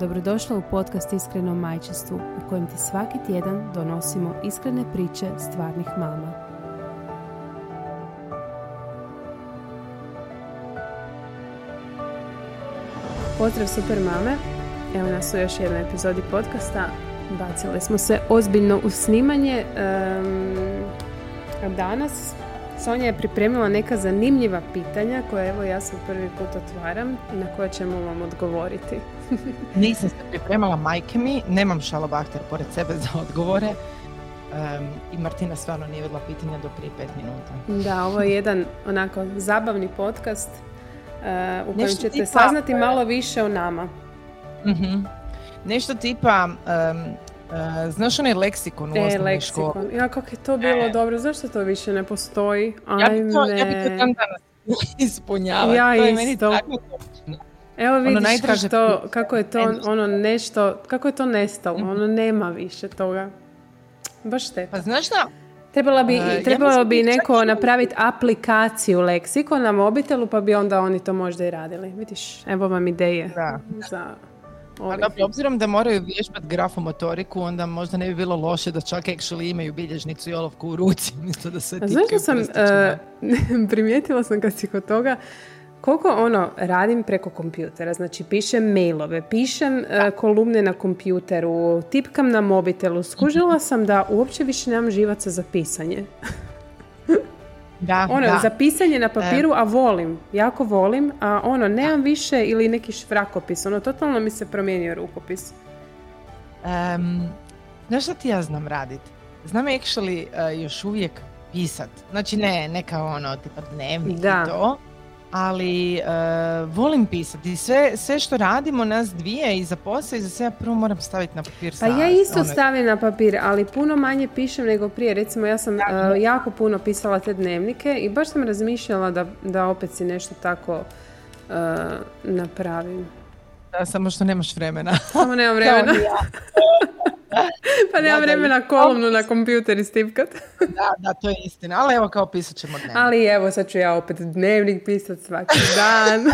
Dobrodošla u podcast Iskreno majčestvu u kojem ti svaki tjedan donosimo iskrene priče stvarnih mama. Pozdrav super mame, evo nas u još jednoj epizodi podcasta. Bacili smo se ozbiljno u snimanje. a danas Sonja je pripremila neka zanimljiva pitanja koje evo ja sam prvi put otvaram i na koje ćemo vam odgovoriti. Nisam se pripremala majke mi, nemam šalobahter pored sebe za odgovore. I Martina stvarno nije vidjela pitanja do prije pet minuta. Da, ovo je jedan onako zabavni podcast uh, u kojem ćete saznati malo više o nama. uh Nešto tipa Uh, znaš onaj leksikon u e, leksikon. školi? Ja, kako je to bilo e. dobro. Zašto to više ne postoji? Ja bi to, ja bi to tam danas ispunjavati. Ja to je meni tako Evo ono vidiš ono kako, to, kako je to ono nešto, kako je to nestalo, mm ono nema više toga. Baš te. Pa znaš da, Trebalo bi, uh, trebalo ja bi neko napraviti aplikaciju leksikon na mobitelu pa bi onda oni to možda i radili. Vidiš, evo vam ideje da. za a dobro, obzirom da moraju vježbati grafomotoriku, onda možda ne bi bilo loše da čak actually imaju bilježnicu i olovku u ruci, umjesto da se Znaš sam, uh, primijetila sam kad si kod toga, koliko ono radim preko kompjutera, znači pišem mailove, pišem uh, kolumne na kompjuteru, tipkam na mobitelu, skužila sam da uopće više nemam živaca za pisanje. Da, ono, za pisanje na papiru, a volim, jako volim, a ono, nemam više ili neki švrakopis, ono, totalno mi se promijenio rukopis. Um, znaš što ti ja znam radit? Znam actually uh, još uvijek pisat. Znači ne, neka ono, tipa dnevnik da. i to ali uh, volim pisati. Sve, sve što radimo, nas dvije i za posao i za sve, prvo moram staviti na papir. Pa ja isto ono... stavim na papir, ali puno manje pišem nego prije. Recimo, ja sam uh, jako puno pisala te dnevnike i baš sam razmišljala da, da opet si nešto tako uh, napravim. Da, samo što nemaš vremena. Samo nemam vremena. pa nemam vremena kolumnu na kompjuter istipkat. da, da, to je istina. Ali evo kao pisat ćemo dnevnik. Ali evo sad ću ja opet dnevnik pisat svaki dan.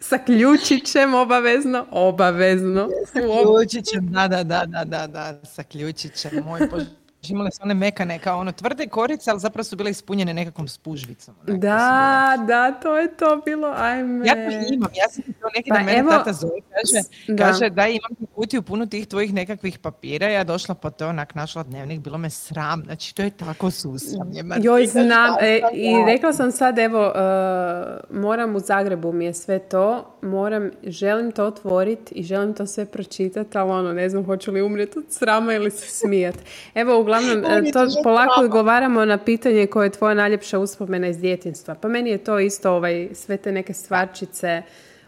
Sa ključićem obavezno, obavezno. Sa ključićem, da, da, da, da, da, da, sa ključićem, moj imale su one mekane kao ono tvrde korice, ali zapravo su bile ispunjene nekakvom spužvicom. Da, da, to je to bilo, ajme. Ja to imam, ja sam to neki pa, da mene tata zove, kaže, da. kaže da imam kutiju puno tih tvojih nekakvih papira, ja došla pa to onak našla dnevnik, bilo me sram, znači to je tako susramlje. Joj, znam, e, i rekla sam sad, evo, uh, moram u Zagrebu mi je sve to, moram, želim to otvoriti i želim to sve pročitati, ali ono, ne znam, hoću li umrijeti od srama ili se smijati. Evo, uglavnom, e, to polako odgovaramo na pitanje koje je tvoja najljepša uspomena iz djetinstva. Pa meni je to isto ovaj, sve te neke stvarčice,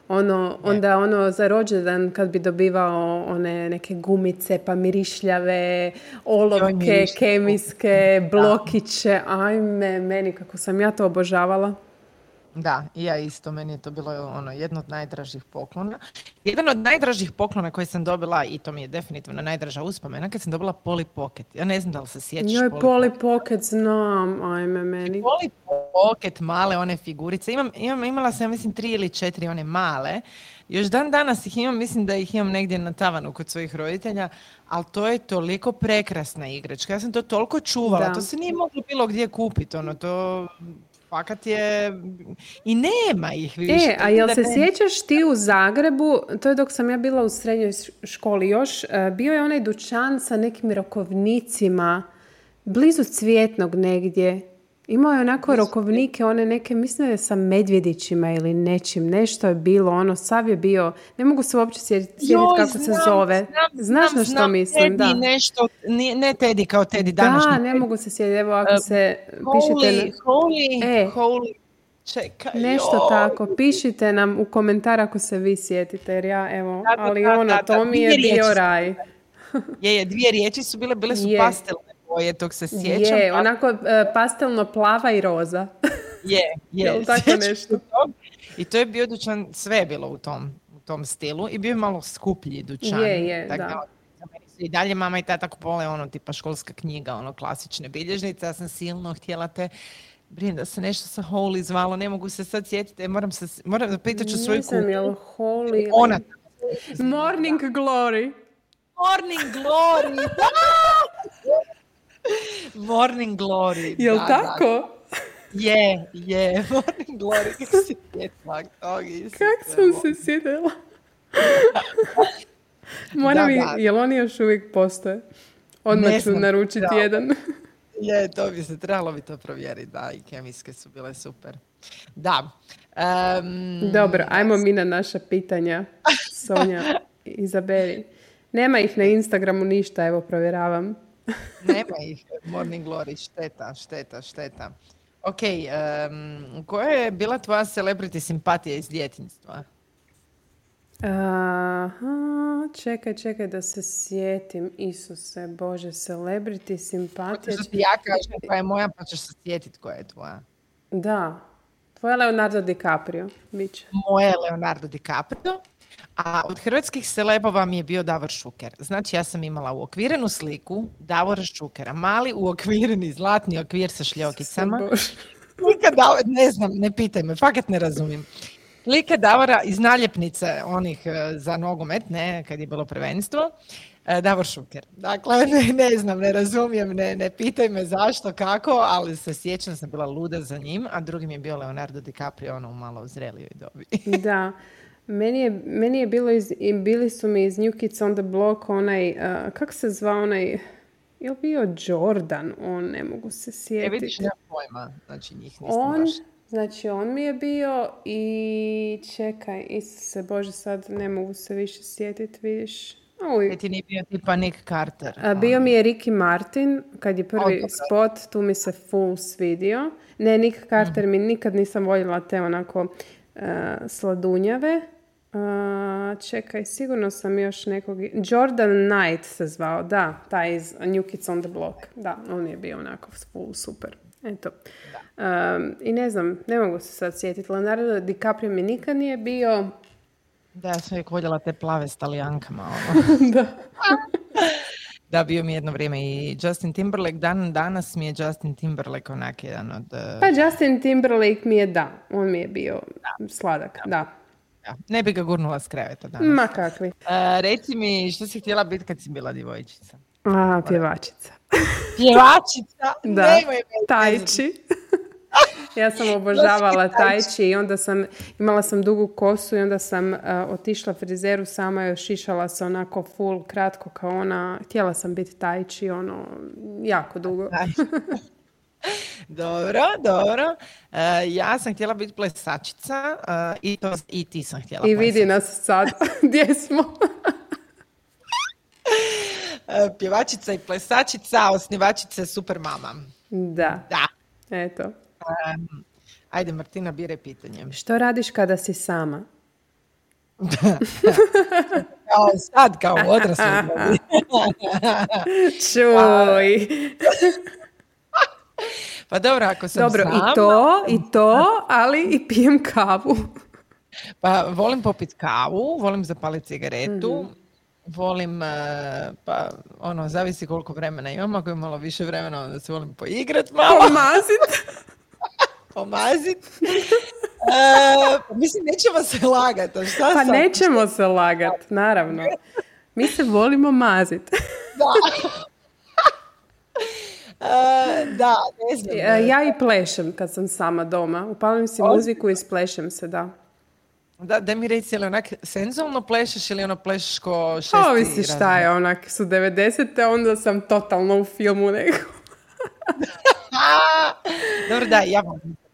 ono, onda ono za rođendan kad bi dobivao one neke gumice, pa mirišljave, olovke, kemijske, blokiće, ajme, meni kako sam ja to obožavala. Da, i ja isto, meni je to bilo ono jedno od najdražih poklona. Jedan od najdražih poklona koji sam dobila, i to mi je definitivno najdraža uspomena, kad sam dobila Polly Pocket. Ja ne znam da li se sjećaš Joj, Polly, Pocket, znam, ajme meni. Polly Pocket, male one figurice. Imam, imam, imala sam, ja mislim, tri ili četiri one male. Još dan danas ih imam, mislim da ih imam negdje na tavanu kod svojih roditelja, ali to je toliko prekrasna igračka. Ja sam to toliko čuvala, to se nije moglo bilo gdje kupiti. Ono, to fakat je i nema ih više. E, a jel se sjećaš ti u Zagrebu, to je dok sam ja bila u srednjoj školi još, e, bio je onaj dućan sa nekim rokovnicima blizu Cvjetnog negdje. Imao je onako rokovnike, one neke, mislim da je sa medvjedićima ili nečim, nešto je bilo, ono, sav je bio, ne mogu se uopće sjetiti kako se zove. Znaš na što mislim, da. nešto, ne Teddy kao Teddy današnji. Da, ne mogu se sjetiti, evo ako se pišete... Holy, e, holy, Čekaj, Nešto tako, pišite nam u komentar ako se vi sjetite, jer ja, evo, ali ono, to mi je bio raj. Je, je, dvije riječi su bile, bile su Je. pastelne boje, tog se sjećam. Je, pa- onako e, pastelno plava i roza. Je, je. Tako nešto? I to je bio dućan, sve je bilo u tom, u tom stilu i bio je malo skuplji dućan. Je, je, Tak da. su I dalje mama i tata kupovale ono tipa školska knjiga, ono klasične bilježnice. Ja sam silno htjela te Brinem da se nešto sa Holy zvalo, ne mogu se sad sjetiti, e, moram se, moram pitat ću svoju kuću. jel holy... Ona, Morning Glory. Morning Glory! Morning Glory. Jel da, da. tako? Je, je, Morning Glory, kako si sjetila sam se sjetila? Moram Da, i, da. jel oni još uvijek postoje? Odmah Ne ću naručiti da. jedan. Je, to bi se trebalo bi to provjeriti, da, i kemijske su bile super. Da. em, Dobro, ajmo mi na naša pitanja. Sonja, izaberi. Nema ih na Instagramu ništa, evo provjeravam. Nema ih, Morning Glory, šteta, šteta, šteta. Ok, em, koja je bila tvoja celebrity simpatija iz djetinjstva? Aha, čekaj, čekaj da se sjetim. Isuse, Bože, celebrity, simpatija. Što ti ja kažem koja je moja, pa ćeš se sjetiti koja je tvoja. Da, tvoja Leonardo DiCaprio, bit će. Moje je Leonardo DiCaprio, a od hrvatskih celebova mi je bio Davor Šuker. Znači ja sam imala uokvirenu sliku Davora Šukera, mali uokvireni zlatni okvir sa šljokicama. Davora, ne znam, ne pitaj me, fakat ne razumijem. Slika Davora iz naljepnice onih e, za nogomet, ne, kad je bilo prvenstvo, e, Davor Šuker. Dakle, ne, ne znam, ne razumijem, ne, ne pitaj me zašto, kako, ali se sjećam sam bila luda za njim, a drugi mi je bio Leonardo DiCaprio, ono u malo zrelijoj dobi. Da. Meni je, meni je bilo iz, i bili su mi iz New Kids on the Block onaj, uh, kako se zvao onaj, je li bio Jordan? On, ne mogu se E, sjetiti. vidiš, nemam pojma, znači njih nisam on, baš. znači on mi je bio i čekaj, Isuse Bože, sad ne mogu se više sjetiti, vidiš. Uj, E, ti nije bio tipa Nick Carter. A, bio mi je Ricky Martin, kad je prvi dobro. spot, tu mi se full svidio. Ne, Nick Carter Mhm. mi nikad nisam voljela te onako e, sladunjave. Čekaj, sigurno sam još nekog... Jordan Knight se zvao, da, taj iz New Kids on the Block. Da, on je bio onako super. Eto. Um, I ne znam, ne mogu se sad sjetiti. Leonardo DiCaprio mi nikad nije bio. Da, ja sam uvijek voljela te plave s talijankama. Ono. da. Da, bio mi jedno vrijeme i Justin Timberlake. Dan danas mi je Justin Timberlake onak jedan od... Pa Justin Timberlake mi je da, on mi je bio sladak, da. da. Ne bi ga gurnula s kreveta danas. Ma kakvi. Eh, reci mi, što si htjela biti kad si bila djevojčica? A, pjevačica. Pjevačica? Da, Nemoj tajči. ja sam obožavala tajči i onda sam, imala sam dugu kosu i onda sam a, otišla frizeru sama i šišala se onako full, kratko kao ona. Htjela sam biti tajči, ono, jako dugo. Dobro, dobro. Eh, ja sam htjela biti plesačica eh, i, to, i ti sam htjela I vidi nas sad, gdje smo. Eh, pjevačica i plesačica, osnivačica Super Mama. da, Da. eto. Em, ajde, Martina, biraj pitanje. Što radiš kada si sama? Kao sad, kao odrasli. Čuj. Pa dobro, ako sam Dobro, sama, i to, i to, ali i pijem kavu. pa volim popit kavu, volim zapaliti cigaretu, Mhm. volim, eh, pa ono, zavisi koliko vremena imam, ako imam malo više vremena, onda se volim poigrat malo, Pomazit. pomazit. Pa mislim, nećemo se lagati, a šta Pa sad? nećemo se lagat, naravno. Mi se volimo mazit. Eh, da, ne znam. E, Ja i plešem kad sam sama doma. Upalim si muziku i splešem se, da. Da, da mi reci, ili onak senzualno plešeš ili ono plešeš ko šesti Pa ovisi šta je, onak su 90. onda sam totalno u filmu nego. A, Dobro, da, ja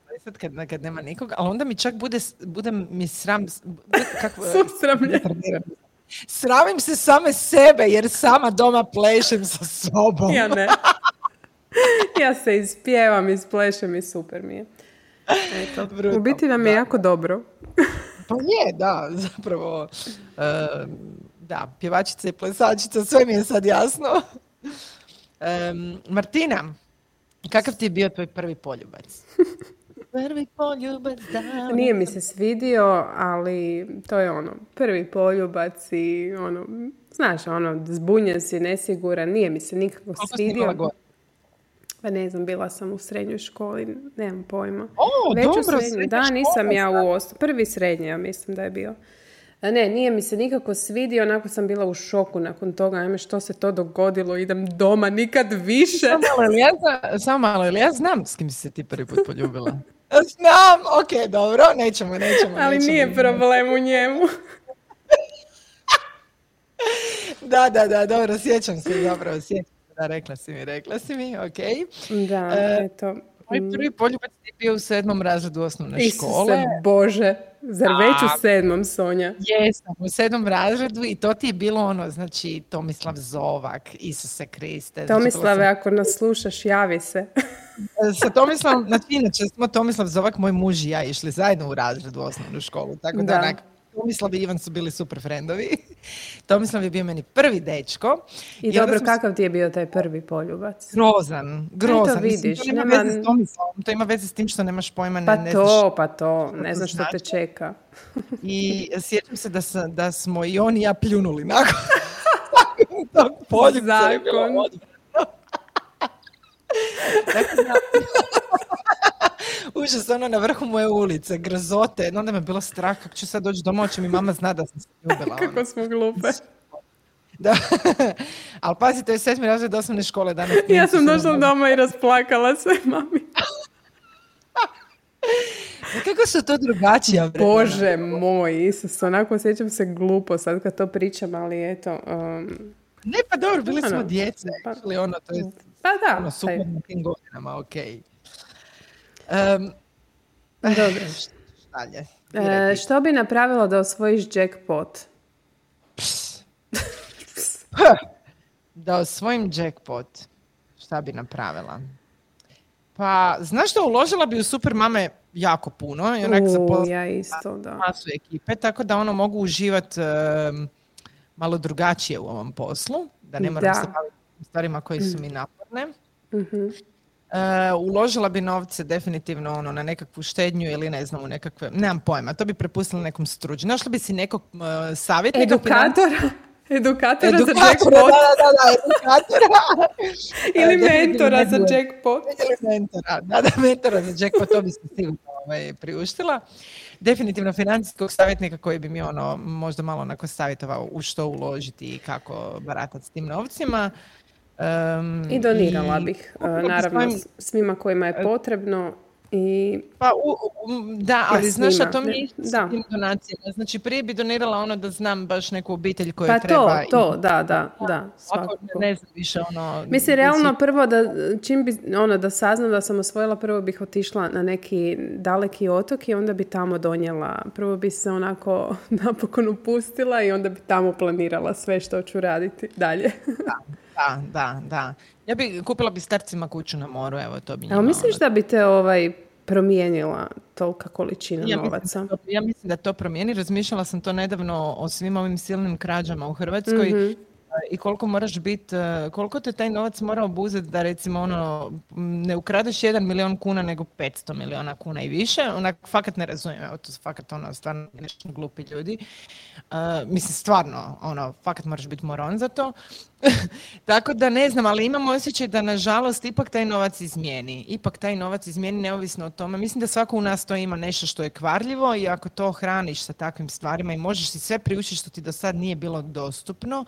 plesat kad, kad nema nikog, ali onda mi čak bude, bude mi sram, kako. Sramim se same sebe jer sama doma plešem sa sobom. Ja ne. Ja se ispjevam, isplešem i super mi je. Eto. U biti nam je jako dobro. Pa je, da, zapravo. e, Da, pjevačica i plesačica, sve mi je sad jasno. Em, Martina, kakav ti je bio tvoj prvi poljubac? prvi poljubac, da. Nije mi se svidio, ali to je ono, prvi poljubac i ono, znaš, ono, zbunjen si, nesiguran, nije mi se nikako svidio. Pa ne znam, bila sam u srednjoj školi, nemam pojma. O, Već u dobro, srednjoj, srednja da, nisam ja u os... prvi srednji, ja mislim da je bio. A ne, nije mi se nikako svidio, onako sam bila u šoku nakon toga, ajme što se to dogodilo, idem doma, nikad više. Samo malo, ja, samo malo, jel ja znam s kim si se ti prvi put poljubila? Znam, ok, dobro, nećemo, nećemo. Ali nećemo. nije problem u njemu. Da, da, da, dobro, sjećam se zapravo, sjećam se, da, rekla si mi, rekla si mi, ok. Da, E, eto. Moj prvi poljubac je bio u sedmom razredu osnovne Isuse škole. Bože, zar već Da. u sedmom, Sonja? Jesam, u sedmom razredu i to ti je bilo ono, znači Tomislav Zovak, Isuse Kriste. znači, Tomislave, bila ako nas slušaš, javi se. sam- Sa Tomislavom, znači inače smo Tomislav Zovak, moj muž i ja išli zajedno u razredu u osnovnu školu, tako da, Da. onak, Tomislav i Ivan su bili super frendovi. Tomislav je bio meni prvi dečko. I onda dobro, smo kakav ti je bio taj prvi poljubac? Grozan, grozan. Mislim, vidiš, to nema, nema- veze s Tomislavom, to ima veze s tim što nemaš pojma, ne, Pa ne to, znaš. pa to, ne to znam što te znači. čeka. I sjećam se da, sam, da smo i on i ja pljunuli nakon tog poljubca. Zakon. Užas, ono na vrhu moje ulice, grzote. Onda me bilo strah kako ću sad doći doma, hoće mi mama zna da sam se ljubila. ono. Kako smo glupe. Da. Ali pazi, to je sedmi razred osnovne škole danas. Ja sam došla doma i rasplakala se, mami. Kako su to drugačija vremena? Bože moj, Isus, onako sjećam se glupo sad kad to pričam, ali eto. um, Ne, pa dobro, bili smo Ono, djece. pa- Ali ono, to je pa da, ono, taj- sukladno tim godinama, ok. Um, dobro. dalje. E, što bi napravila da osvojiš jackpot? Da osvojim jackpot, šta bi napravila? Pa, znaš što, uložila bi u super mame jako puno i onak U, ja isto, da. masu ekipe, tako da ono mogu uživati malo drugačije u ovom poslu, da ne moram Da. se baviti stvarima koje su mi naporne. Mhm. E, uložila bi novce definitivno ono na nekakvu štednju ili ne znam u nekakve, nemam pojma, to bi prepustila nekom struđu. Našla bi si nekog uh, savjetnika. Edukatora? Edukatora, za Edukatora, jackpot da, da, da, edukatora. ili E, definitivno mentora za jackpot? Ili mentora, da, da, mentora za jackpot, to bi se sigurno ovaj, priuštila. Definitivno financijskog savjetnika koji bi mi ono možda malo onako savjetovao u što uložiti i kako baratati s tim novcima. Em, I donirala i bih, e, naravno, svima kojima je potrebno i Pa, u, u- da, ali znaš, a to mi da. donacijama. Znači, prije bi donirala ono da znam baš neku obitelj koja pa treba. to, to, da, da, da, Ako ne znam više ono... Mislim, realno prvo da, čim bi, ono, da saznam da sam osvojila, prvo bih otišla na neki daleki otok i onda bi tamo donijela, prvo bi se onako napokon upustila i onda bi tamo planirala sve što ću raditi dalje. Da, da, da. Ja bi kupila bi starcima kuću na moru, evo to bi njima. Misliš ono- da bi te ovaj promijenila tolika količina Ja mislim, novaca? to, ja mislim da to promijeni. Razmišljala sam to nedavno o svim ovim silnim krađama u Hrvatskoj Mhm. E, i koliko moraš biti, koliko te taj novac mora obuzeti da recimo ono, ne ukradeš jedan milion kuna nego 500 miliona kuna i više. Onak, fakat ne razumijem, evo to su fakat ono, stvarno nešto glupi ljudi. E, mislim, stvarno, ono, fakat moraš biti moron za to. Tako da ne znam, ali imam osjećaj da nažalost ipak taj novac izmijeni. Ipak taj novac izmijeni neovisno o tome. Mislim da svako u nas to ima nešto što je kvarljivo i ako to hraniš sa takvim stvarima i možeš si sve priuštiti što ti do sad nije bilo dostupno,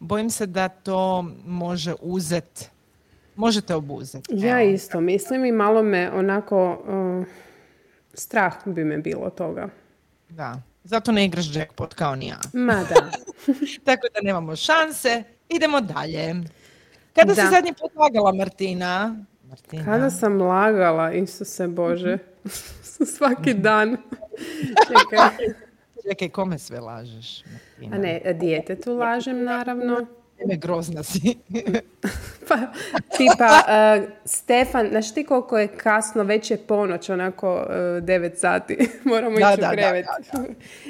bojim se da to može uzet, možete obuzeti. Ja isto mislim i malo me onako uh, strah bi me bilo toga. Da. Zato ne igraš jackpot kao ni ja. Ma da. Tako da nemamo šanse. Idemo dalje. Kada si Da. zadnji put lagala, Martina? Martina. Kada sam lagala, Isuse Bože, svaki dan. Čekaj. Čekaj, kome sve lažeš? Martina? A ne, djetetu lažem naravno. ime grozna si. pa, tipa, uh, Stefan, znaš ti koliko je kasno, već je ponoć, onako uh, 9 sati, moramo Da, ići da, u krevet. da,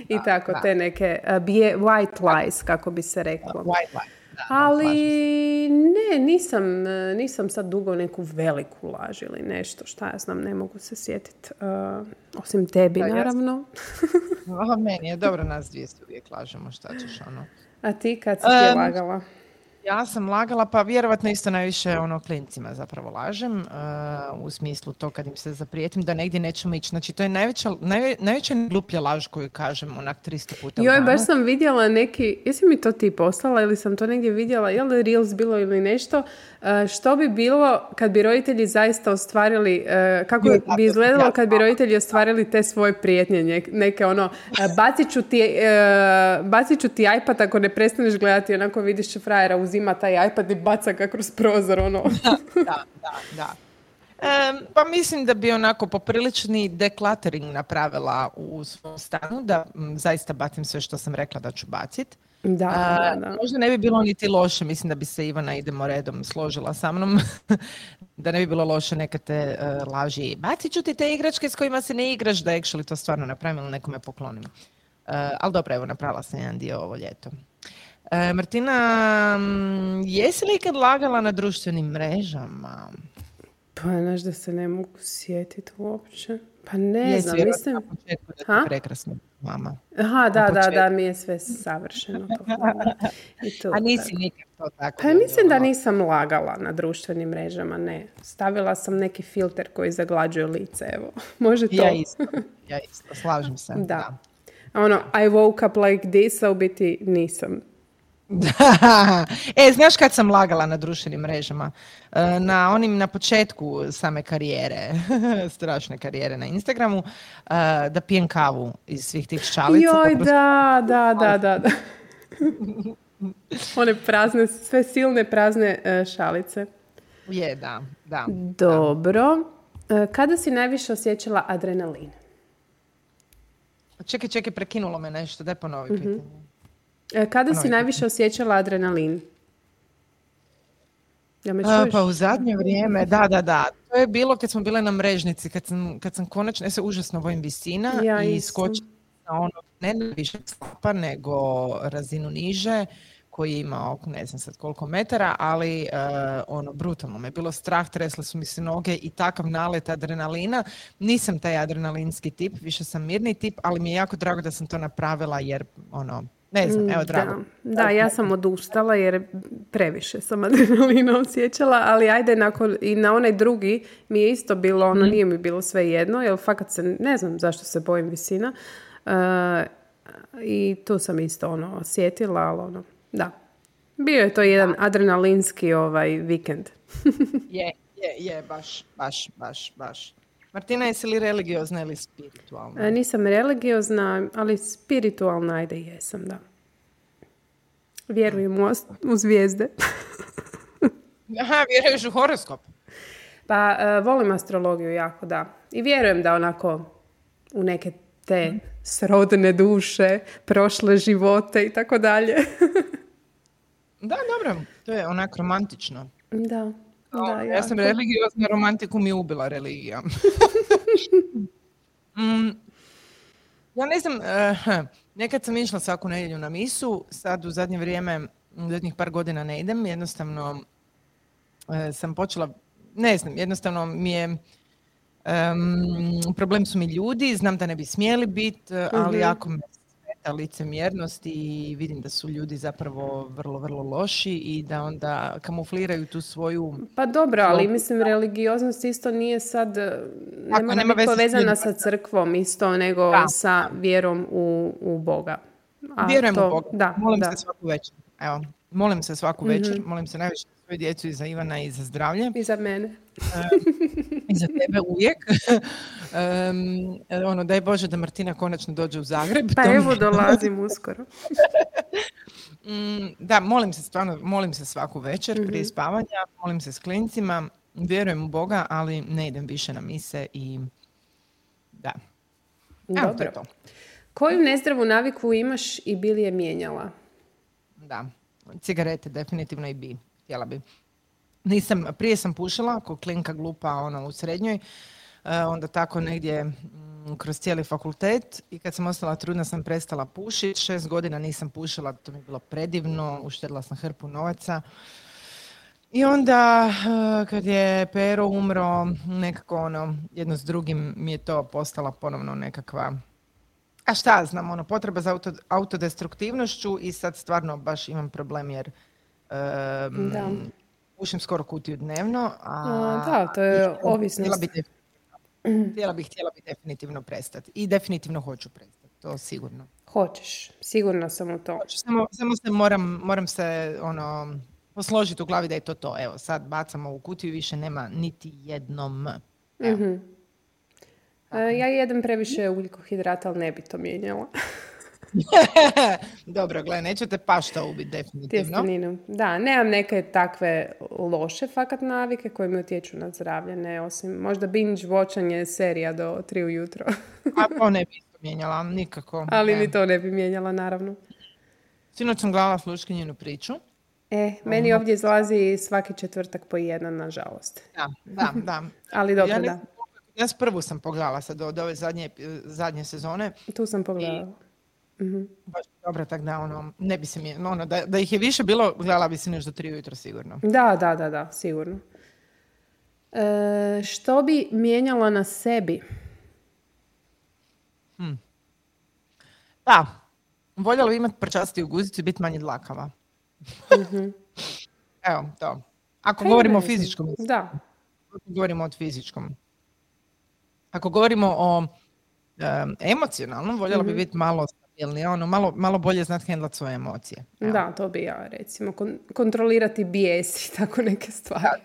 I tako, te neke uh, bije, white lies, kako bi se reklo. White lie. Ali ne, nisam, nisam sad dugo neku veliku laž ili nešto, šta ja znam, ne mogu se sjetiti. Uh, osim tebi, Da, ja naravno. Aha, meni je dobro, nas dvije se uvijek lažemo, šta ćeš ono. A ti kad si ti Em, lagala? Ja sam lagala, pa vjerovatno isto najviše ono klincima zapravo lažem, uh, u smislu to kad im se zaprijetim da negdje nećemo ići. Znači to je najveća, najve, najveća gluplja laž koju kažem onak 300 puta Joj, baš sam vidjela neki, jesi mi to ti poslala ili sam to negdje vidjela, je li Reels bilo ili nešto, e, što bi bilo kad bi roditelji zaista ostvarili, e, kako Joj, bi izgledalo ja, kad bi roditelji ostvarili te svoje prijetnje, nje- neke ono, bacit ću ti, bacit ću ti iPad ako ne prestaneš gledati, onako vidiš frajera uzima taj iPad i baca ga kroz prozor, ono. da, da, da. Em, pa mislim da bi onako poprilični decluttering napravila u svom stanu, da m, zaista bacim sve što sam rekla da ću bacit. da, A, da, da. Možda ne bi bilo niti loše, mislim da bi se Ivana idemo redom složila sa mnom, da ne bi bilo loše neka te e, laži. Bacit ću ti te igračke s kojima se ne igraš, da actually to stvarno napravim ili nekome poklonim. E, ali dobro, evo, napravila sam jedan dio ovo ljeto. E, Martina, mm, jesi li ikad lagala na društvenim mrežama? Pa, znaš da se ne mogu sjetiti uopće. Pa ne Jesi znam, mislim... na početku da Ha? prekrasno mama. Aha, da, da, da, mi je sve savršeno. I to, A nisi tako. nikad to tako Pa mislim da nisam lagala na društvenim mrežama, ne. Stavila sam neki filter koji zaglađuje lice, evo. Može to? Ja isto, ja isto, slažem se. Da. A Ono, I woke up like this, a u biti nisam. E, znaš kad sam lagala na društvenim mrežama? E, Na onim na početku same karijere, strašne karijere na Instagramu, e, da pijem kavu iz svih tih šalica. pa Joj, prosto- da, da, da, da. One prazne, sve silne prazne e, šalice. Je, da, da. Dobro. Kada si najviše osjećala adrenalin? Čekaj, čekaj, prekinulo me nešto, daj ponovi pitanje. E, Kada si najviše osjećala adrenalin? Ja me čuješ? pa u zadnje vrijeme, da, da, da. To je bilo kad smo bile na mrežnici, kad sam, kad sam konačno, ja se užasno bojim visina Ja i skočila na ono, ne na više slapa, nego razinu niže, koji ima oko, ne znam sad koliko metara, ali e, ono, brutalno me je bilo strah, tresle su mi se noge i takav nalet adrenalina. Nisam taj adrenalinski tip, više sam mirni tip, ali mi je jako drago da sam to napravila jer, ono, ne znam, evo, drago. Da, da, ja sam odustala jer previše sam adrenalina osjećala, ali ajde nakon, i na onaj drugi mi je isto bilo, ono nije mi bilo sve jedno, jer fakat se, ne znam zašto se bojim visina. E, I tu sam isto ono osjetila, ali ono, da. Bio je to jedan adrenalinski ovaj vikend. Je, je, je, baš, baš, baš, baš. Martina, jesi li religiozna ili spiritualna? E, nisam religiozna, ali spiritualna, ajde jesam, da. Vjerujem u, u zvijezde. Aha, vjeruješ u horoskop? Pa e, volim astrologiju jako, da. I vjerujem da onako u neke te srodne duše, prošle živote i tako dalje. Da, dobro, to je onak romantično. da, da, ja sam jako. religiozna, romantiku mi je ubila religija. Mm, ja ne znam, eh, nekad sam išla svaku nedjelju na misu, sad u zadnje vrijeme, u zadnjih par godina ne idem, jednostavno eh, sam počela, ne znam, jednostavno mi je, em, problem su mi ljudi, znam da ne bi smjeli biti, ali Mhm. jako me smeta licemjernost i vidim da su ljudi zapravo vrlo, vrlo loši i da onda kamufliraju tu svoju Pa dobro, ali mislim religioznost isto nije sad, e, ne Tako, mora nema biti povezana sa crkvom isto, nego Da. sa vjerom u, u Boga. A Vjerujem to- u Boga. Da, molim da. se svaku večer. Evo, molim se svaku Mhm. večer, molim se najviše za svoju djecu i za Ivana i za zdravlje. I za mene. Za tebe uvijek. Em, ono, daj Bože da Martina konačno dođe u Zagreb. Pa To mi- evo dolazim uskoro. Mm, da, molim se stvarno, molim se svaku večer Mhm. prije spavanja, molim se s klincima, vjerujem u Boga, ali ne idem više na mise i da. Evo, to Dobro. je to. Koju nezdravu naviku imaš i bili je mijenjala? Da. cigarete definitivno i bi, htjela bi. Nisam, prije sam pušila, ko klinka glupa ono, u srednjoj, e, onda tako negdje mm, kroz cijeli fakultet i kad sam ostala trudna sam prestala pušiti, šest godina nisam pušila, to mi je bilo predivno, uštedila sam hrpu novaca. I onda e, kad je Pero umro, nekako ono, jedno s drugim mi je to postala ponovno nekakva a šta znam, ono, potreba za auto, autodestruktivnošću i sad stvarno baš imam problem jer um, da. Ušim skoro kutiju dnevno. A, da, to je ovisnost. Htjela bih, htjela bih, htjela bih definitivno prestati. I definitivno hoću prestati, to sigurno. Hoćeš, sigurno sam u to. samo, samo se moram, moram se ono, posložiti u glavi da je to to. Evo, sad bacamo u kutiju i više nema niti jednom. mm E, ja jedem previše ugljikohidrata, ali ne bi to mijenjala. Dobro, gledaj, neću te pašta ubiti definitivno. Da, nemam neke takve loše fakat navike koje mi utječu na zdravlje, ne osim možda binge watchanje serija do tri ujutro. A to ne bi mijenjala, nikako. Ali ni to ne bi mijenjala, naravno. Sinoć sam gledala sluškinjenu priču. E, meni ovdje izlazi svaki četvrtak po jedan, nažalost. Da, da, da. Ali dobro, ja da. Ja prvu sam pogledala sad od ove zadnje, zadnje sezone. Tu sam pogledala. I, mm Baš dobro, tako da ono, ne bi se mi, ono, da, da ih je više bilo, gledala bi se nešto tri ujutro sigurno. Da, da, da, da, sigurno. E, što bi mijenjala na sebi? Hmm. Da, voljela bi imati prčasti u guzicu i biti manje dlakava. mm Evo, to. Ako govorimo o fizičkom. Da. Ako govorimo o fizičkom. Ako govorimo o emocionalnom, voljela bi mhm. biti malo stabilnija, ono, malo, malo bolje znati hendlat svoje emocije. Da, to bi ja recimo. kontrolirati bijes i tako neke stvari.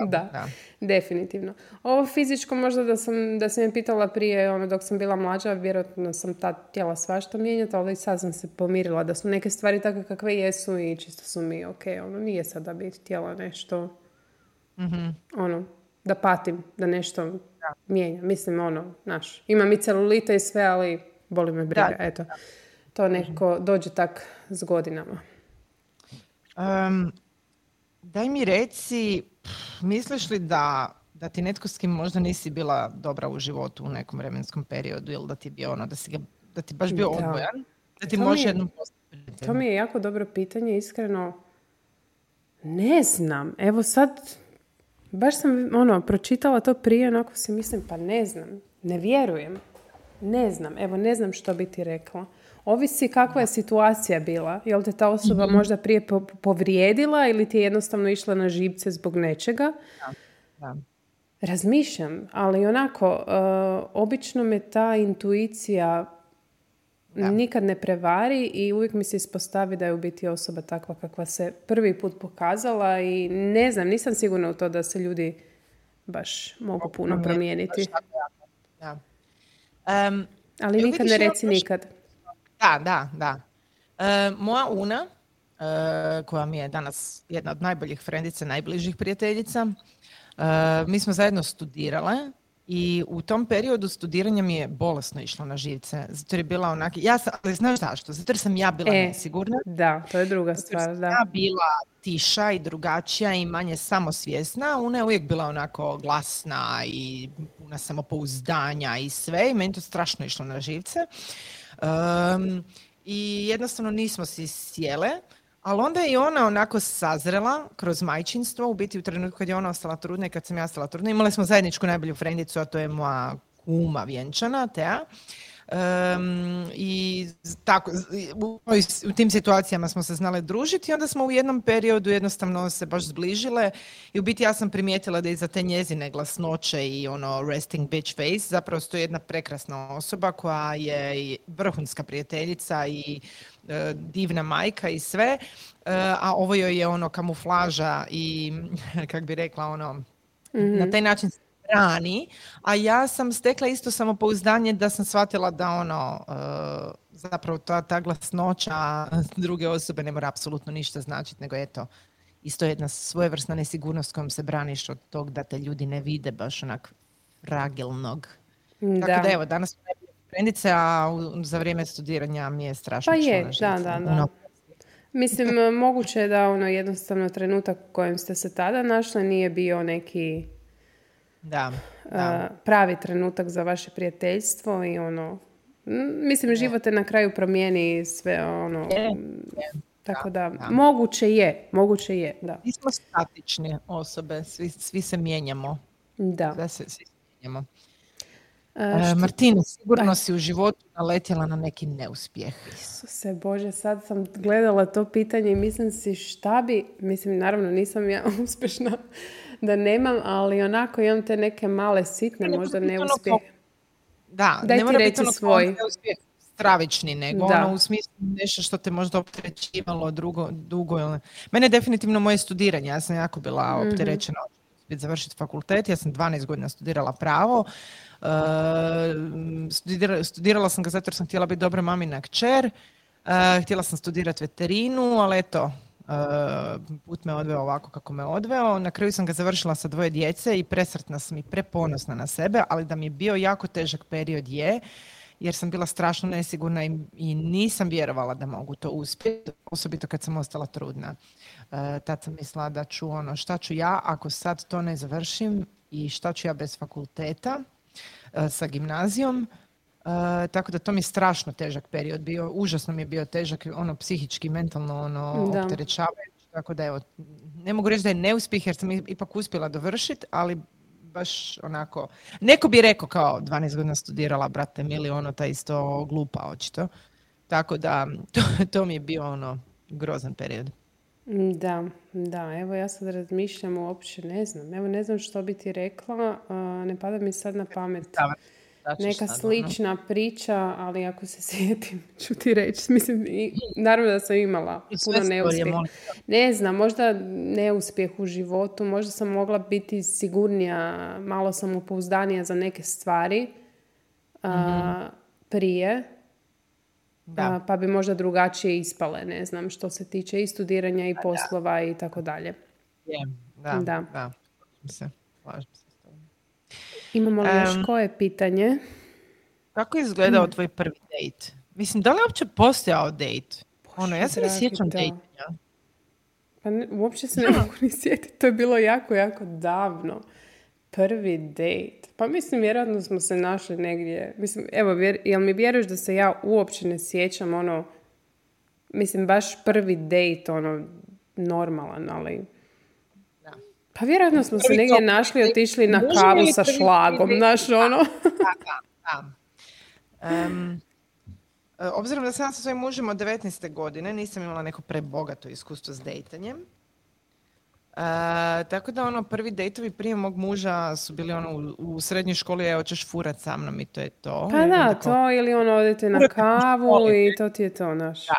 Da, da, da, definitivno. Ovo fizičko možda da sam, da sam je pitala prije, ono, dok sam bila mlađa, vjerojatno sam tad htjela svašta mijenjati, ali sad sam se pomirila da su neke stvari takve kakve jesu i čisto su mi ok, ono, nije sad da bi htjela nešto, mm ono, da patim, da nešto mijenja. Mislim, ono, znaš, imam i celulite i sve, ali boli me briga, eto. To neko dođe tak s godinama. Um, daj mi reci, misliš li da, da ti netko s kim možda nisi bila dobra u životu u nekom vremenskom periodu ili da ti je bio ono, da, si ga, da ti baš bio da. odbojan, da ti može jednom postaviti? To mi je jako dobro pitanje, iskreno ne znam. Evo sad Baš sam ono, pročitala to prije, onako si mislim, pa ne znam, ne vjerujem. Ne znam, evo ne znam što bi ti rekla. Ovisi kakva je situacija bila. Jel te ta osoba mhm. možda prije povrijedila ili ti je jednostavno išla na živce zbog nečega? Da. Razmišljam, ali onako, uh, obično me ta intuicija nikad ne prevari i uvijek mi se ispostavi da je u biti osoba takva kakva se prvi put pokazala i ne znam, nisam sigurna u to da se ljudi baš mogu puno promijeniti. Da. Um, Ali nikad ne reci nikad. Da, da, da. moja Una, uh, koja mi je danas jedna od najboljih frendica, najbližih prijateljica, uh, mi smo zajedno studirale i u tom periodu studiranja mi je bolesno išlo na živce. Zato je bila onak... Ja sam, ali znaš zašto? Zato jer sam ja bila e, nesigurna. Da, to je druga stvar. Da. ja bila tiša i drugačija i manje samosvjesna. Ona je uvijek bila onako glasna i puna samopouzdanja i sve. I meni to strašno išlo na živce. Um, I jednostavno nismo si sjele. Ali onda je i ona onako sazrela kroz majčinstvo, u biti u trenutku kad je ona ostala trudna i kad sam ja ostala trudna. Imali smo zajedničku najbolju frendicu, a to je moja kuma vjenčana, Tea. Um, I tako, u, u tim situacijama smo se znale družiti i onda smo u jednom periodu jednostavno se baš zbližile i u biti ja sam primijetila da iza te njezine glasnoće i ono resting bitch face zapravo stoji jedna prekrasna osoba koja je vrhunska prijateljica i e, divna majka i sve, e, a ovo joj je ono kamuflaža i kak bi rekla ono mm-hmm. na taj način brani, a ja sam stekla isto samopouzdanje da sam shvatila da ono, uh, zapravo ta, ta glasnoća druge osobe ne mora apsolutno ništa značiti, nego eto, isto jedna svojevrsna nesigurnost kojom se braniš od tog da te ljudi ne vide baš onak fragilnog. Da. Tako da evo, danas su a za vrijeme studiranja mi je strašno Pa je, da, da, da. Mislim, moguće je da ono jednostavno trenutak u kojem ste se tada našli nije bio neki Da, da. pravi trenutak za vaše prijateljstvo i ono, mislim, život te na kraju promijeni sve ono, Je, tako da, da, da. moguće je, moguće je, da. Nismo statične osobe, svi, svi se mijenjamo. Da. Da se svi mijenjamo. E, Martina, sigurno Aj. si u životu naletjela na neki neuspjeh. Isuse Bože, sad sam gledala to pitanje i mislim si šta bi, mislim naravno nisam ja uspješna da nemam, ali onako imam te neke male sitne Ne, možda biti ono Da, Daj ne mora biti ono svoj. stravični, nego Da. ono u smislu nešto što te možda opterećivalo drugo, dugo. Ili... Mene je definitivno moje studiranje, ja sam jako bila Mhm. opterećena uspjeti završiti fakultet, ja sam 12 godina studirala pravo, e, studira- studirala sam ga zato jer sam htjela biti dobra mamina kćer, e, htjela sam studirati veterinu, ali eto, put me odveo ovako kako me odveo. Na kraju sam ga završila sa dvoje djece i presretna sam i preponosna na sebe, ali da mi je bio jako težak period je, jer sam bila strašno nesigurna i, nisam vjerovala da mogu to uspjeti, osobito kad sam ostala trudna. E, tad sam mislila da ću ono, šta ću ja ako sad to ne završim i šta ću ja bez fakulteta e, sa gimnazijom. E, tako da to mi je strašno težak period bio, užasno mi je bio težak, ono psihički, mentalno, ono Da. opterećavajući, tako da evo, ne mogu reći da je neuspjeh jer sam ipak uspjela dovršiti, ali baš onako, neko bi rekao kao 12 godina studirala, brate mili, ono ta isto glupa očito. Tako da, to, to mi je bio ono grozan period. Da, da, evo ja sad razmišljam uopće, ne znam, evo ne znam što bi ti rekla, ne pada mi sad na pamet. Da, Neka slična priča, ali ako se sjetim, ću ti reći. Mislim, i, naravno da sam imala puno neuspjeha. Ne znam, možda neuspjeh u životu, možda sam mogla biti sigurnija, malo samopouzdanija za neke stvari a, prije, Da. a, pa bi možda drugačije ispale, ne znam, što se tiče i studiranja i poslova i tako dalje. Je, da, Da. da. Slažem se, slažem se s tobom. Imamo li još Em, koje pitanje? Kako je izgledao tvoj prvi dejt? Mislim, da li je uopće postojao dejt? Ono, ja se ne sjećam dejtanja. Pa ne, uopće se ne mogu ni sjetiti. To je bilo jako, jako davno. Prvi dejt. Pa mislim, vjerojatno smo se našli negdje. Mislim, evo, vjer, jel mi vjeruješ da se ja uopće ne sjećam ono, mislim, baš prvi dejt, ono, normalan, ali... Pa vjerojatno smo se negdje našli i otišli na kavu sa šlagom, znaš, ono. Da, da, e, obzirom da sam ja sa svojim mužem od 19. godine, nisam imala neko prebogato iskustvo s dejtanjem. E, tako da ono, prvi dejtovi prije mog muža su bili ono u, u srednjoj školi, evo ćeš furat sa mnom i to je to. Pa da, to ili ono odete na kavu i to ti je to, naš. Da,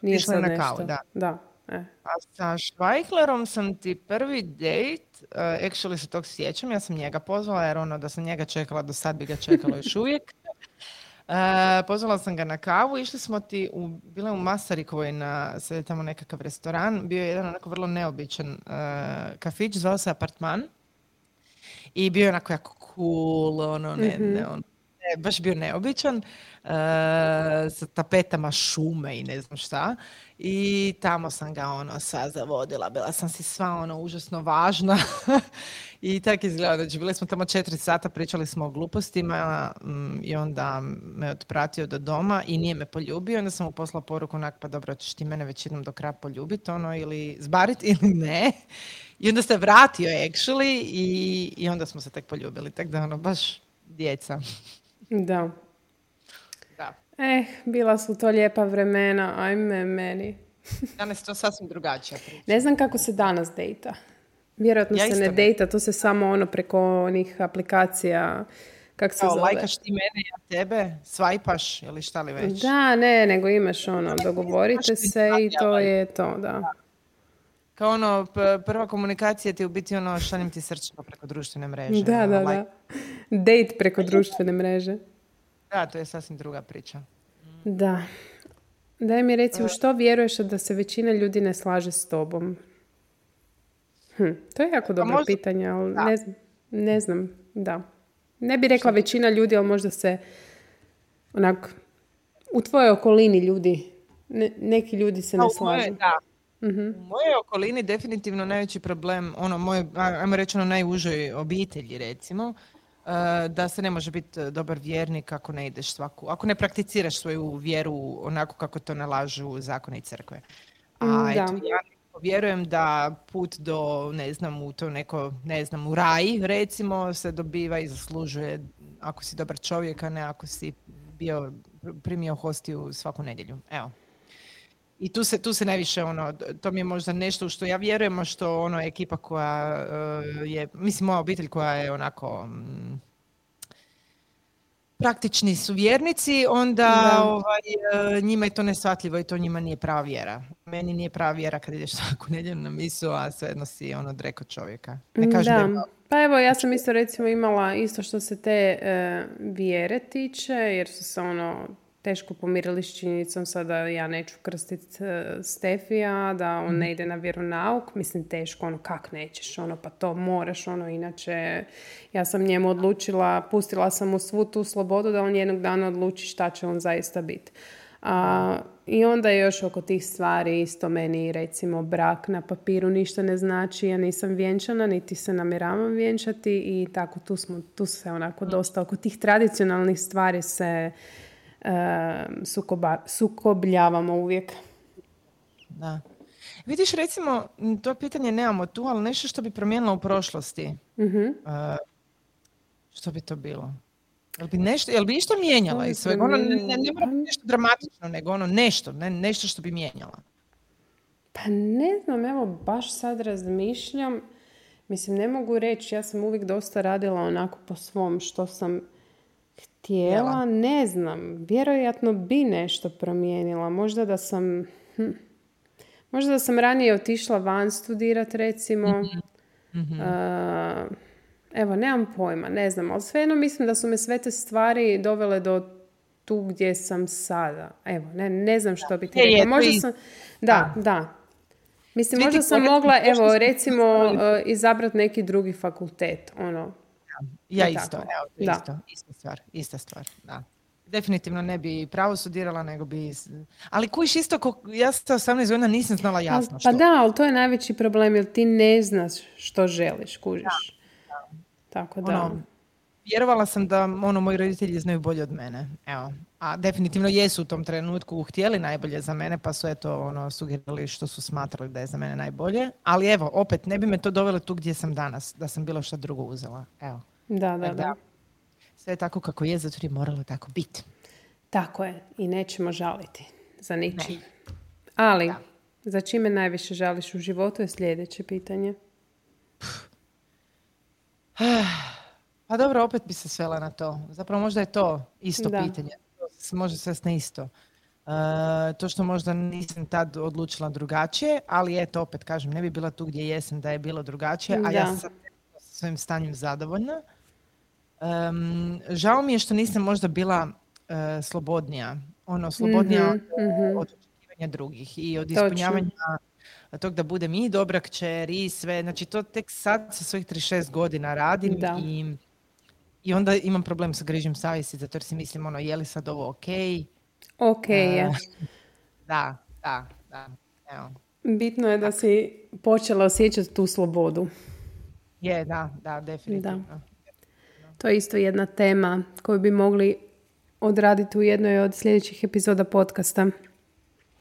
Nije sad na nešto. kavu, da. Da, e. A sa Švajklerom sam ti prvi dejt, uh, actually se tog sjećam, ja sam njega pozvala jer ono da sam njega čekala do sad bi ga čekala još uvijek. E, pozvala sam ga na kavu, išli smo ti, u, bila u Masarikovoj na, sad je tamo nekakav restoran, bio je jedan onako vrlo neobičan e, kafić, zvao se Apartman i bio je onako jako cool, ono, ne, ne, on, ne, baš bio neobičan, e, sa tapetama šume i ne znam šta. I tamo sam ga ono sva zavodila, bila sam si sva ono užasno važna i tako izgleda. Znači, bili smo tamo četiri sata, pričali smo o glupostima mm, i onda me otpratio do doma i nije me poljubio. Onda sam mu poslala poruku onak, pa dobro, ćeš ti mene već jednom do kraja poljubiti, ono, ili zbarit ili ne. I onda se vratio actually i, i onda smo se tek poljubili. Tako da ono, baš djeca. Da. Da. Eh, bila su to lijepa vremena, ajme meni. Danas je to sasvim drugačija priča. Ne znam kako se danas dejta. Vjerojatno Ja se ne dejta, to se samo ono preko onih aplikacija, kak se Kao, zove. lajkaš ti mene, ja tebe, svajpaš ili šta li već. Da, ne, nego imaš ono, dogovorite se i to ovaj. je to, da. Kao ono, prva komunikacija ti je u biti ono, šaljem ti srčano preko društvene mreže. Da, ono, da, like. da. Date preko društvene mreže. Da, to je sasvim druga priča. Da. Daj mi reci, u što vjeruješ da se većina ljudi ne slaže s tobom? Hm, to je jako dobro možda- pitanje, ali ne, znam, ne znam, da. Ne bi rekla većina ljudi, ali možda se onak u tvojoj okolini ljudi neki ljudi se ne slažu. Da. Mhm. U mojoj okolini definitivno najveći problem, ono, moje, ajmo reći ono, najužoj obitelji, recimo, e, da se ne može biti dobar vjernik ako ne ideš svaku, ako ne prakticiraš svoju vjeru onako kako to nalažu zakone i crkve. A mm, eto, ja vjerujem da put do, ne znam, u to neko, ne znam, u raj, recimo, se dobiva i zaslužuje ako si dobar čovjek, a ne ako si bio, primio hostiju svaku nedjelju. Evo. I tu se, tu se najviše ono, to mi je možda nešto u što ja vjerujem, što ono ekipa koja uh, je, mislim moja obitelj koja je onako mm, praktični su vjernici, onda ovaj, e, njima je to nesvatljivo i to njima nije prava vjera. Meni nije prava vjera kad ideš svaku nedjelju na misu, a svejedno si ono dreko čovjeka. Ne kažem da. Pa evo, ja sam isto recimo imala isto što se te uh, vjere tiče, jer su se ono teško pomirili s činjenicom sada ja neću krstiti uh, Stefija, da on ne mhm. ide na vjeronauk. Mislim, teško, ono, kak nećeš, ono, pa to moraš, ono, inače ja sam njemu odlučila, pustila sam mu svu tu slobodu da on jednog dana odluči šta će on zaista biti. A, I onda još oko tih stvari isto meni recimo brak na papiru ništa ne znači, ja nisam vjenčana, niti se namjeravam vjenčati i tako tu, smo, tu se onako dosta oko tih tradicionalnih stvari se sukoba, sukobljavamo uvijek. Da. Vidiš, recimo, to pitanje nemamo tu, ali nešto što bi promijenilo u prošlosti. uh što bi to bilo? Jel bi, nešto, jel bi išta mijenjala iz svega? Ono, ne, ne mora nešto dramatično, nego ono nešto, ne, nešto što bi mijenjala. Pa ne znam, evo, baš sad razmišljam. Mislim, ne mogu reći, ja sam uvijek dosta radila onako po svom što sam htjela. Ne znam, vjerojatno bi nešto promijenila. Možda da sam... Hm, možda da sam ranije otišla van studirat, recimo. mm Evo, nemam pojma, ne znam, ali svejedno mislim da su me sve te stvari dovele do tu gdje sam sada. Evo, ne, ne znam što bi ti rekla. Možda sam, da, da. Mislim, možda sam mogla, evo, recimo, uh, izabrati neki drugi fakultet, ono. Ja isto, evo, isto, ista stvar, ista stvar, da. Definitivno ne bi pravo studirala, nego bi... Ali kujiš isto, ko... ja sa 18 godina nisam znala jasno pa, što. Pa da, ali to je najveći problem, jer ti ne znaš što želiš, kužiš. Tako da... Ono, vjerovala sam da ono, moji roditelji znaju bolje od mene. Evo. A definitivno jesu u tom trenutku htjeli najbolje za mene, pa su eto ono, sugerirali što su smatrali da je za mene najbolje. Ali evo, opet, ne bi me to dovelo tu gdje sam danas, da sam bilo što drugo uzela. Evo. Da, da, da. Sve je tako kako je, zato je moralo tako biti. Tako je. I nećemo žaliti za ničim. Ali, za čime najviše žališ u životu je sljedeće pitanje. Pa dobro, opet bi se svela na to. Zapravo možda je to isto pitanje. Može se na isto. Uh, to što možda nisam tad odlučila drugačije, ali eto, opet kažem, ne bi bila tu gdje jesam da je bilo drugačije, a ja sam svojim stanjem zadovoljna. Um, žao mi je što nisam možda bila uh, slobodnija. Ono, slobodnija od, mm od očekivanja drugih i od ispunjavanja tog da budem i dobra kćer i sve. Znači to tek sad sa svojih 36 godina radim i i onda imam problem sa grižim savjesti zato jer si mislim ono je li sad ovo ok? Ok je. da, da, da. Evo. Bitno je da si počela osjećati tu slobodu. Je, da, da, definitivno. Da. To je isto jedna tema koju bi mogli odraditi u jednoj od sljedećih epizoda podcasta.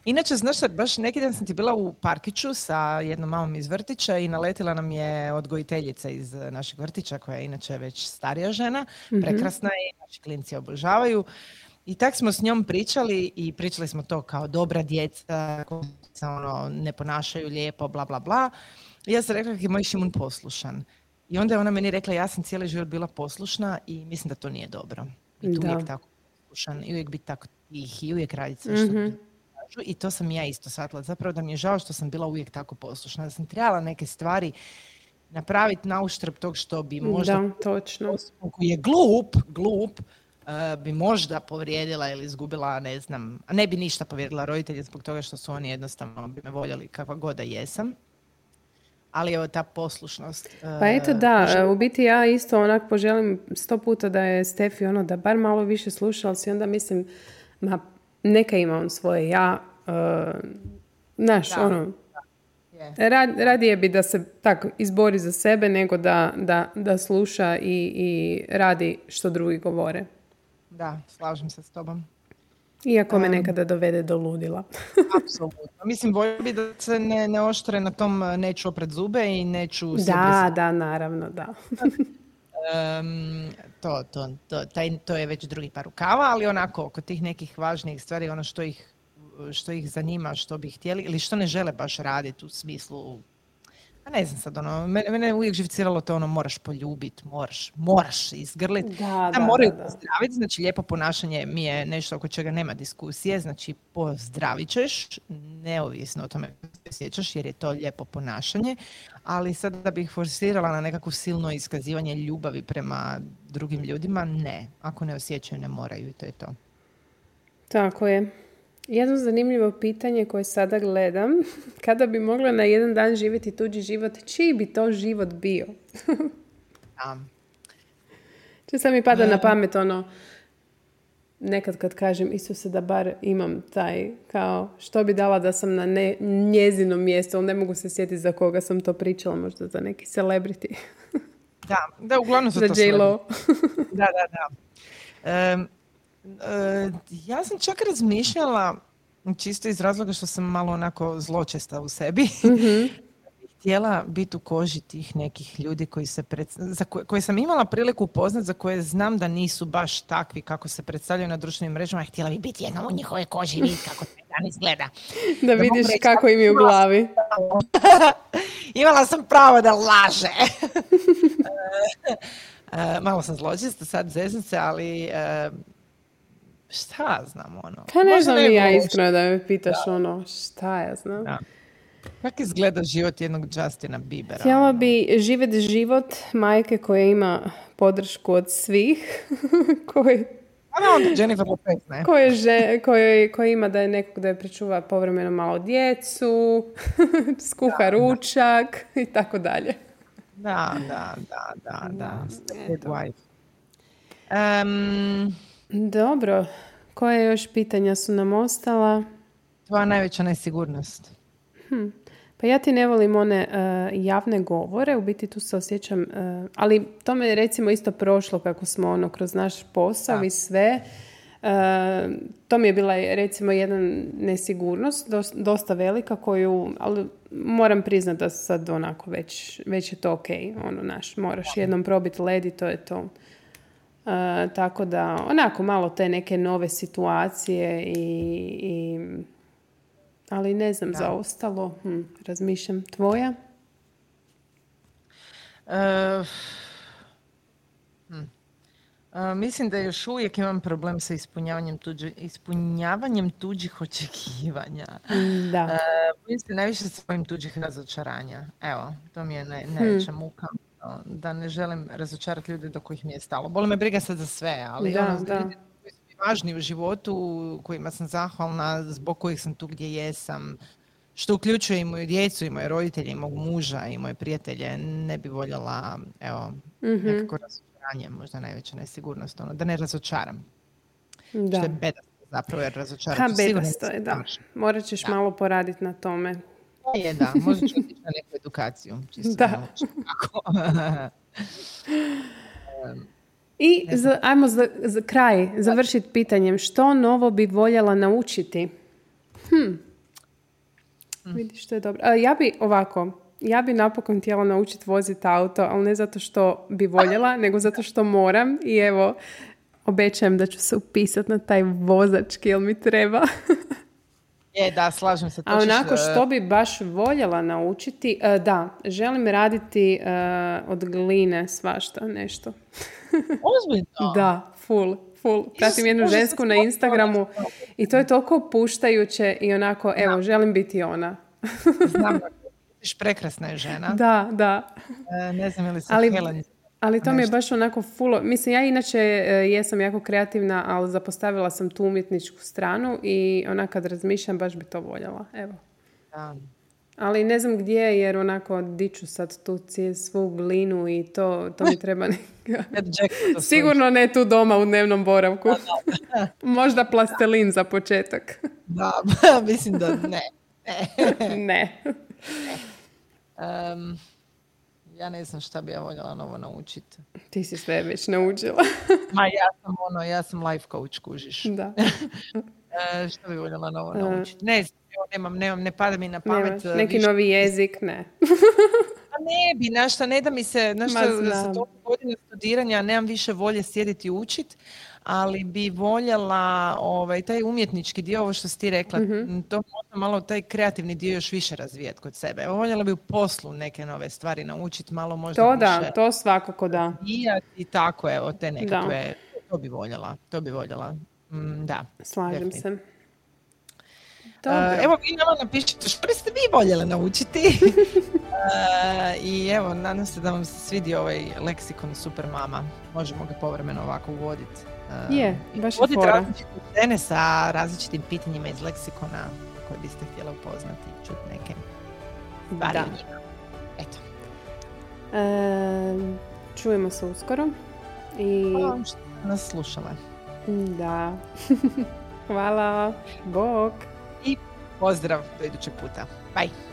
Inače, znaš šta, baš neki dan sam ti bila u parkiću sa jednom mamom iz vrtića i naletila nam je odgojiteljica iz našeg vrtića koja je inače već starija žena, mm prekrasna i naši klinci obožavaju. I tak smo s njom pričali i pričali smo to kao dobra djeca koja se ono, ne ponašaju lijepo, bla, bla, bla. I ja sam rekla kako je moj Šimun poslušan. I onda je ona meni rekla ja sam cijeli život bila poslušna i mislim da to nije dobro. I tu uvijek tako poslušan i uvijek biti tako tih i uvijek raditi sve što mm i to sam ja isto shvatila. Zapravo da mi je žao što sam bila uvijek tako poslušna. Da sam trebala neke stvari napraviti na uštrb tog što bi možda... Da, točno. Koji je glup, glup, uh, bi možda povrijedila ili izgubila, ne znam, a ne bi ništa povrijedila roditelje zbog toga što su oni jednostavno bi me voljeli kakva god da jesam. Ali evo ta poslušnost. Uh, pa eto da, u biti ja isto onak poželim sto puta da je Stefi ono da bar malo više sluša, ali si onda mislim, ma neka ima on svoje ja, uh, znaš, ono, radije bi da se tako izbori za sebe nego da, da, da sluša i, i radi što drugi govore. Da, slažem se s tobom. Iako me nekada dovede do ludila. Apsolutno. Mislim, volio bi da se ne, ne oštre na tom neću opred zube i neću... Da, da, naravno, da. um, to, to, to, taj, to je već drugi par rukava, ali onako, oko tih nekih važnijih stvari, ono što ih, što ih zanima, što bi htjeli ili što ne žele baš raditi u smislu a ne znam sad, ono, mene, mene uvijek živciralo to ono, moraš poljubit, moraš, moraš izgrlit. Da, da, moraju da, pozdraviti, znači lijepo ponašanje mi je nešto oko čega nema diskusije, znači pozdravit ćeš, neovisno o tome se sjećaš, jer je to lijepo ponašanje, ali sad da bih forsirala na nekakvo silno iskazivanje ljubavi prema drugim ljudima, ne. Ako ne osjećaju, ne moraju i to je to. Tako je. Jedno zanimljivo pitanje koje sada gledam, kada bi mogla na jedan dan živjeti tuđi život, čiji bi to život bio? da. Če sam mi pada na pamet ono, nekad kad kažem Isuse da bar imam taj, kao što bi dala da sam na ne, njezinom mjestu, ali ne mogu se sjetiti za koga sam to pričala, možda za neki celebrity. da, da, uglavnom za to J-Lo. da, da, da. Um, E, ja sam čak razmišljala, čisto iz razloga što sam malo onako zločesta u sebi, mm htjela biti u koži tih nekih ljudi koji se za koje, sam imala priliku upoznat, za koje znam da nisu baš takvi kako se predstavljaju na društvenim mrežama, htjela bi biti jedna u njihove koži i vidjeti kako se dan izgleda. Da, vidiš kako im je u glavi. imala sam pravo da laže. E, malo sam zločista, sad zezam se, ali šta znam, ono. Pa ne znam ja iskreno da me pitaš ono, šta ja znam. Da. Kako izgleda život jednog Justina Biebera? Htjela ono? bi živjeti život majke koja ima podršku od svih, koji a Jennifer Lopez, ne? Koje, koje, ima da je nekog da je pričuva povremeno malo djecu, skuha da, ručak i tako dalje. Da, da, da, da, da. Wife. Um, dobro. Koje još pitanja su nam ostala? Tvoja najveća nesigurnost. Hm. Pa ja ti ne volim one uh, javne govore, u biti tu se osjećam, uh, ali to me je recimo isto prošlo kako smo ono kroz naš posao i sve. Uh, to mi je bila recimo jedna nesigurnost, dosta velika koju, ali moram priznati da sad onako već, već je to ok, ono naš, moraš jednom probiti led i to je to. E, tako da, onako malo te neke nove situacije i, i ali ne znam za ostalo. Hm, razmišljam. Tvoja? Uh, mislim da još uvijek imam problem sa ispunjavanjem, tuđi, ispunjavanjem tuđih očekivanja. Da. Uh, mislim najviše svojim tuđih razočaranja. Evo, to mi je naj, najveća hm. muka da ne želim razočarati ljude do kojih mi je stalo. Boli me briga sad za sve, ali da, ono, da. koji su mi važni u životu, kojima sam zahvalna, zbog kojih sam tu gdje jesam, što uključuje i moju djecu, i moje roditelje, i mog muža, i moje prijatelje, ne bi voljela, evo, mm nekako razočaranje, možda najveća nesigurnost, ono, da ne razočaram. Da. Što je bedasto zapravo, jer razočaram. Ha, bedasto je, da. Morat ćeš malo poraditi na tome. Je, da, možda ću otići na neku edukaciju. Da. I za, ajmo za, za kraj završiti pitanjem. Što novo bi voljela naučiti? Hm. hm. Vidiš što je dobro. A, ja bi ovako, ja bi napokon htjela naučiti voziti auto, ali ne zato što bi voljela, nego zato što moram i evo, obećajem da ću se upisati na taj vozački, jel mi treba. Je, da, slažem se. A onako e, što bi baš voljela naučiti, e, da, želim raditi e, od gline svašta nešto. Ozbiljno? da, full, full. Pratim jednu žensku na Instagramu i to je toliko puštajuće i onako, evo, želim biti ona. Znam da prekrasna je žena. Da, da. ne znam ili se Ali, Helen ali to mi je baš onako full... Mislim, ja inače e, jesam jako kreativna, ali zapostavila sam tu umjetničku stranu i ona kad razmišljam baš bi to voljela. Evo. Da. Ali ne znam gdje, jer onako diću sad tu svu glinu i to, to mi treba Sigurno ne tu doma u dnevnom boravku. Možda plastelin za početak. da, mislim da ne. ne. ne. Um, ja ne znam šta bi ja voljela novo naučiti. Ti si sve već naučila. Ma ja sam ono, ja sam life coach, kužiš. Da. e, šta bi voljela novo e. naučiti? Ne znam, nemam, nemam, ne pada mi na pamet. Nemaš, neki novi jezik, ne. Pa ne bi, znaš ne da mi se, znaš za to godine studiranja nemam više volje sjediti i učit, ali bi voljela ovaj, taj umjetnički dio, ovo što si ti rekla, mm to možda malo taj kreativni dio još više razvijeti kod sebe. Evo, voljela bi u poslu neke nove stvari naučiti, malo možda To više da, to svakako da. I tako, evo, te nekakve, to bi voljela, to bi voljela. Mm, da. Slažem se. Uh, evo vi nama napišite što biste vi voljeli naučiti. uh, I evo, nadam se da vam se svidi ovaj leksikon Super Mama. Možemo ga povremeno ovako uvoditi. Je, baš je fora. različite žene sa različitim pitanjima iz leksikona koje biste htjela upoznati i čuti neke stvari da. Eto. Uh, čujemo se uskoro. I... Hvala vam što nas slušale. Da. Hvala. Bog. I pozdrav do idućeg puta. Bye.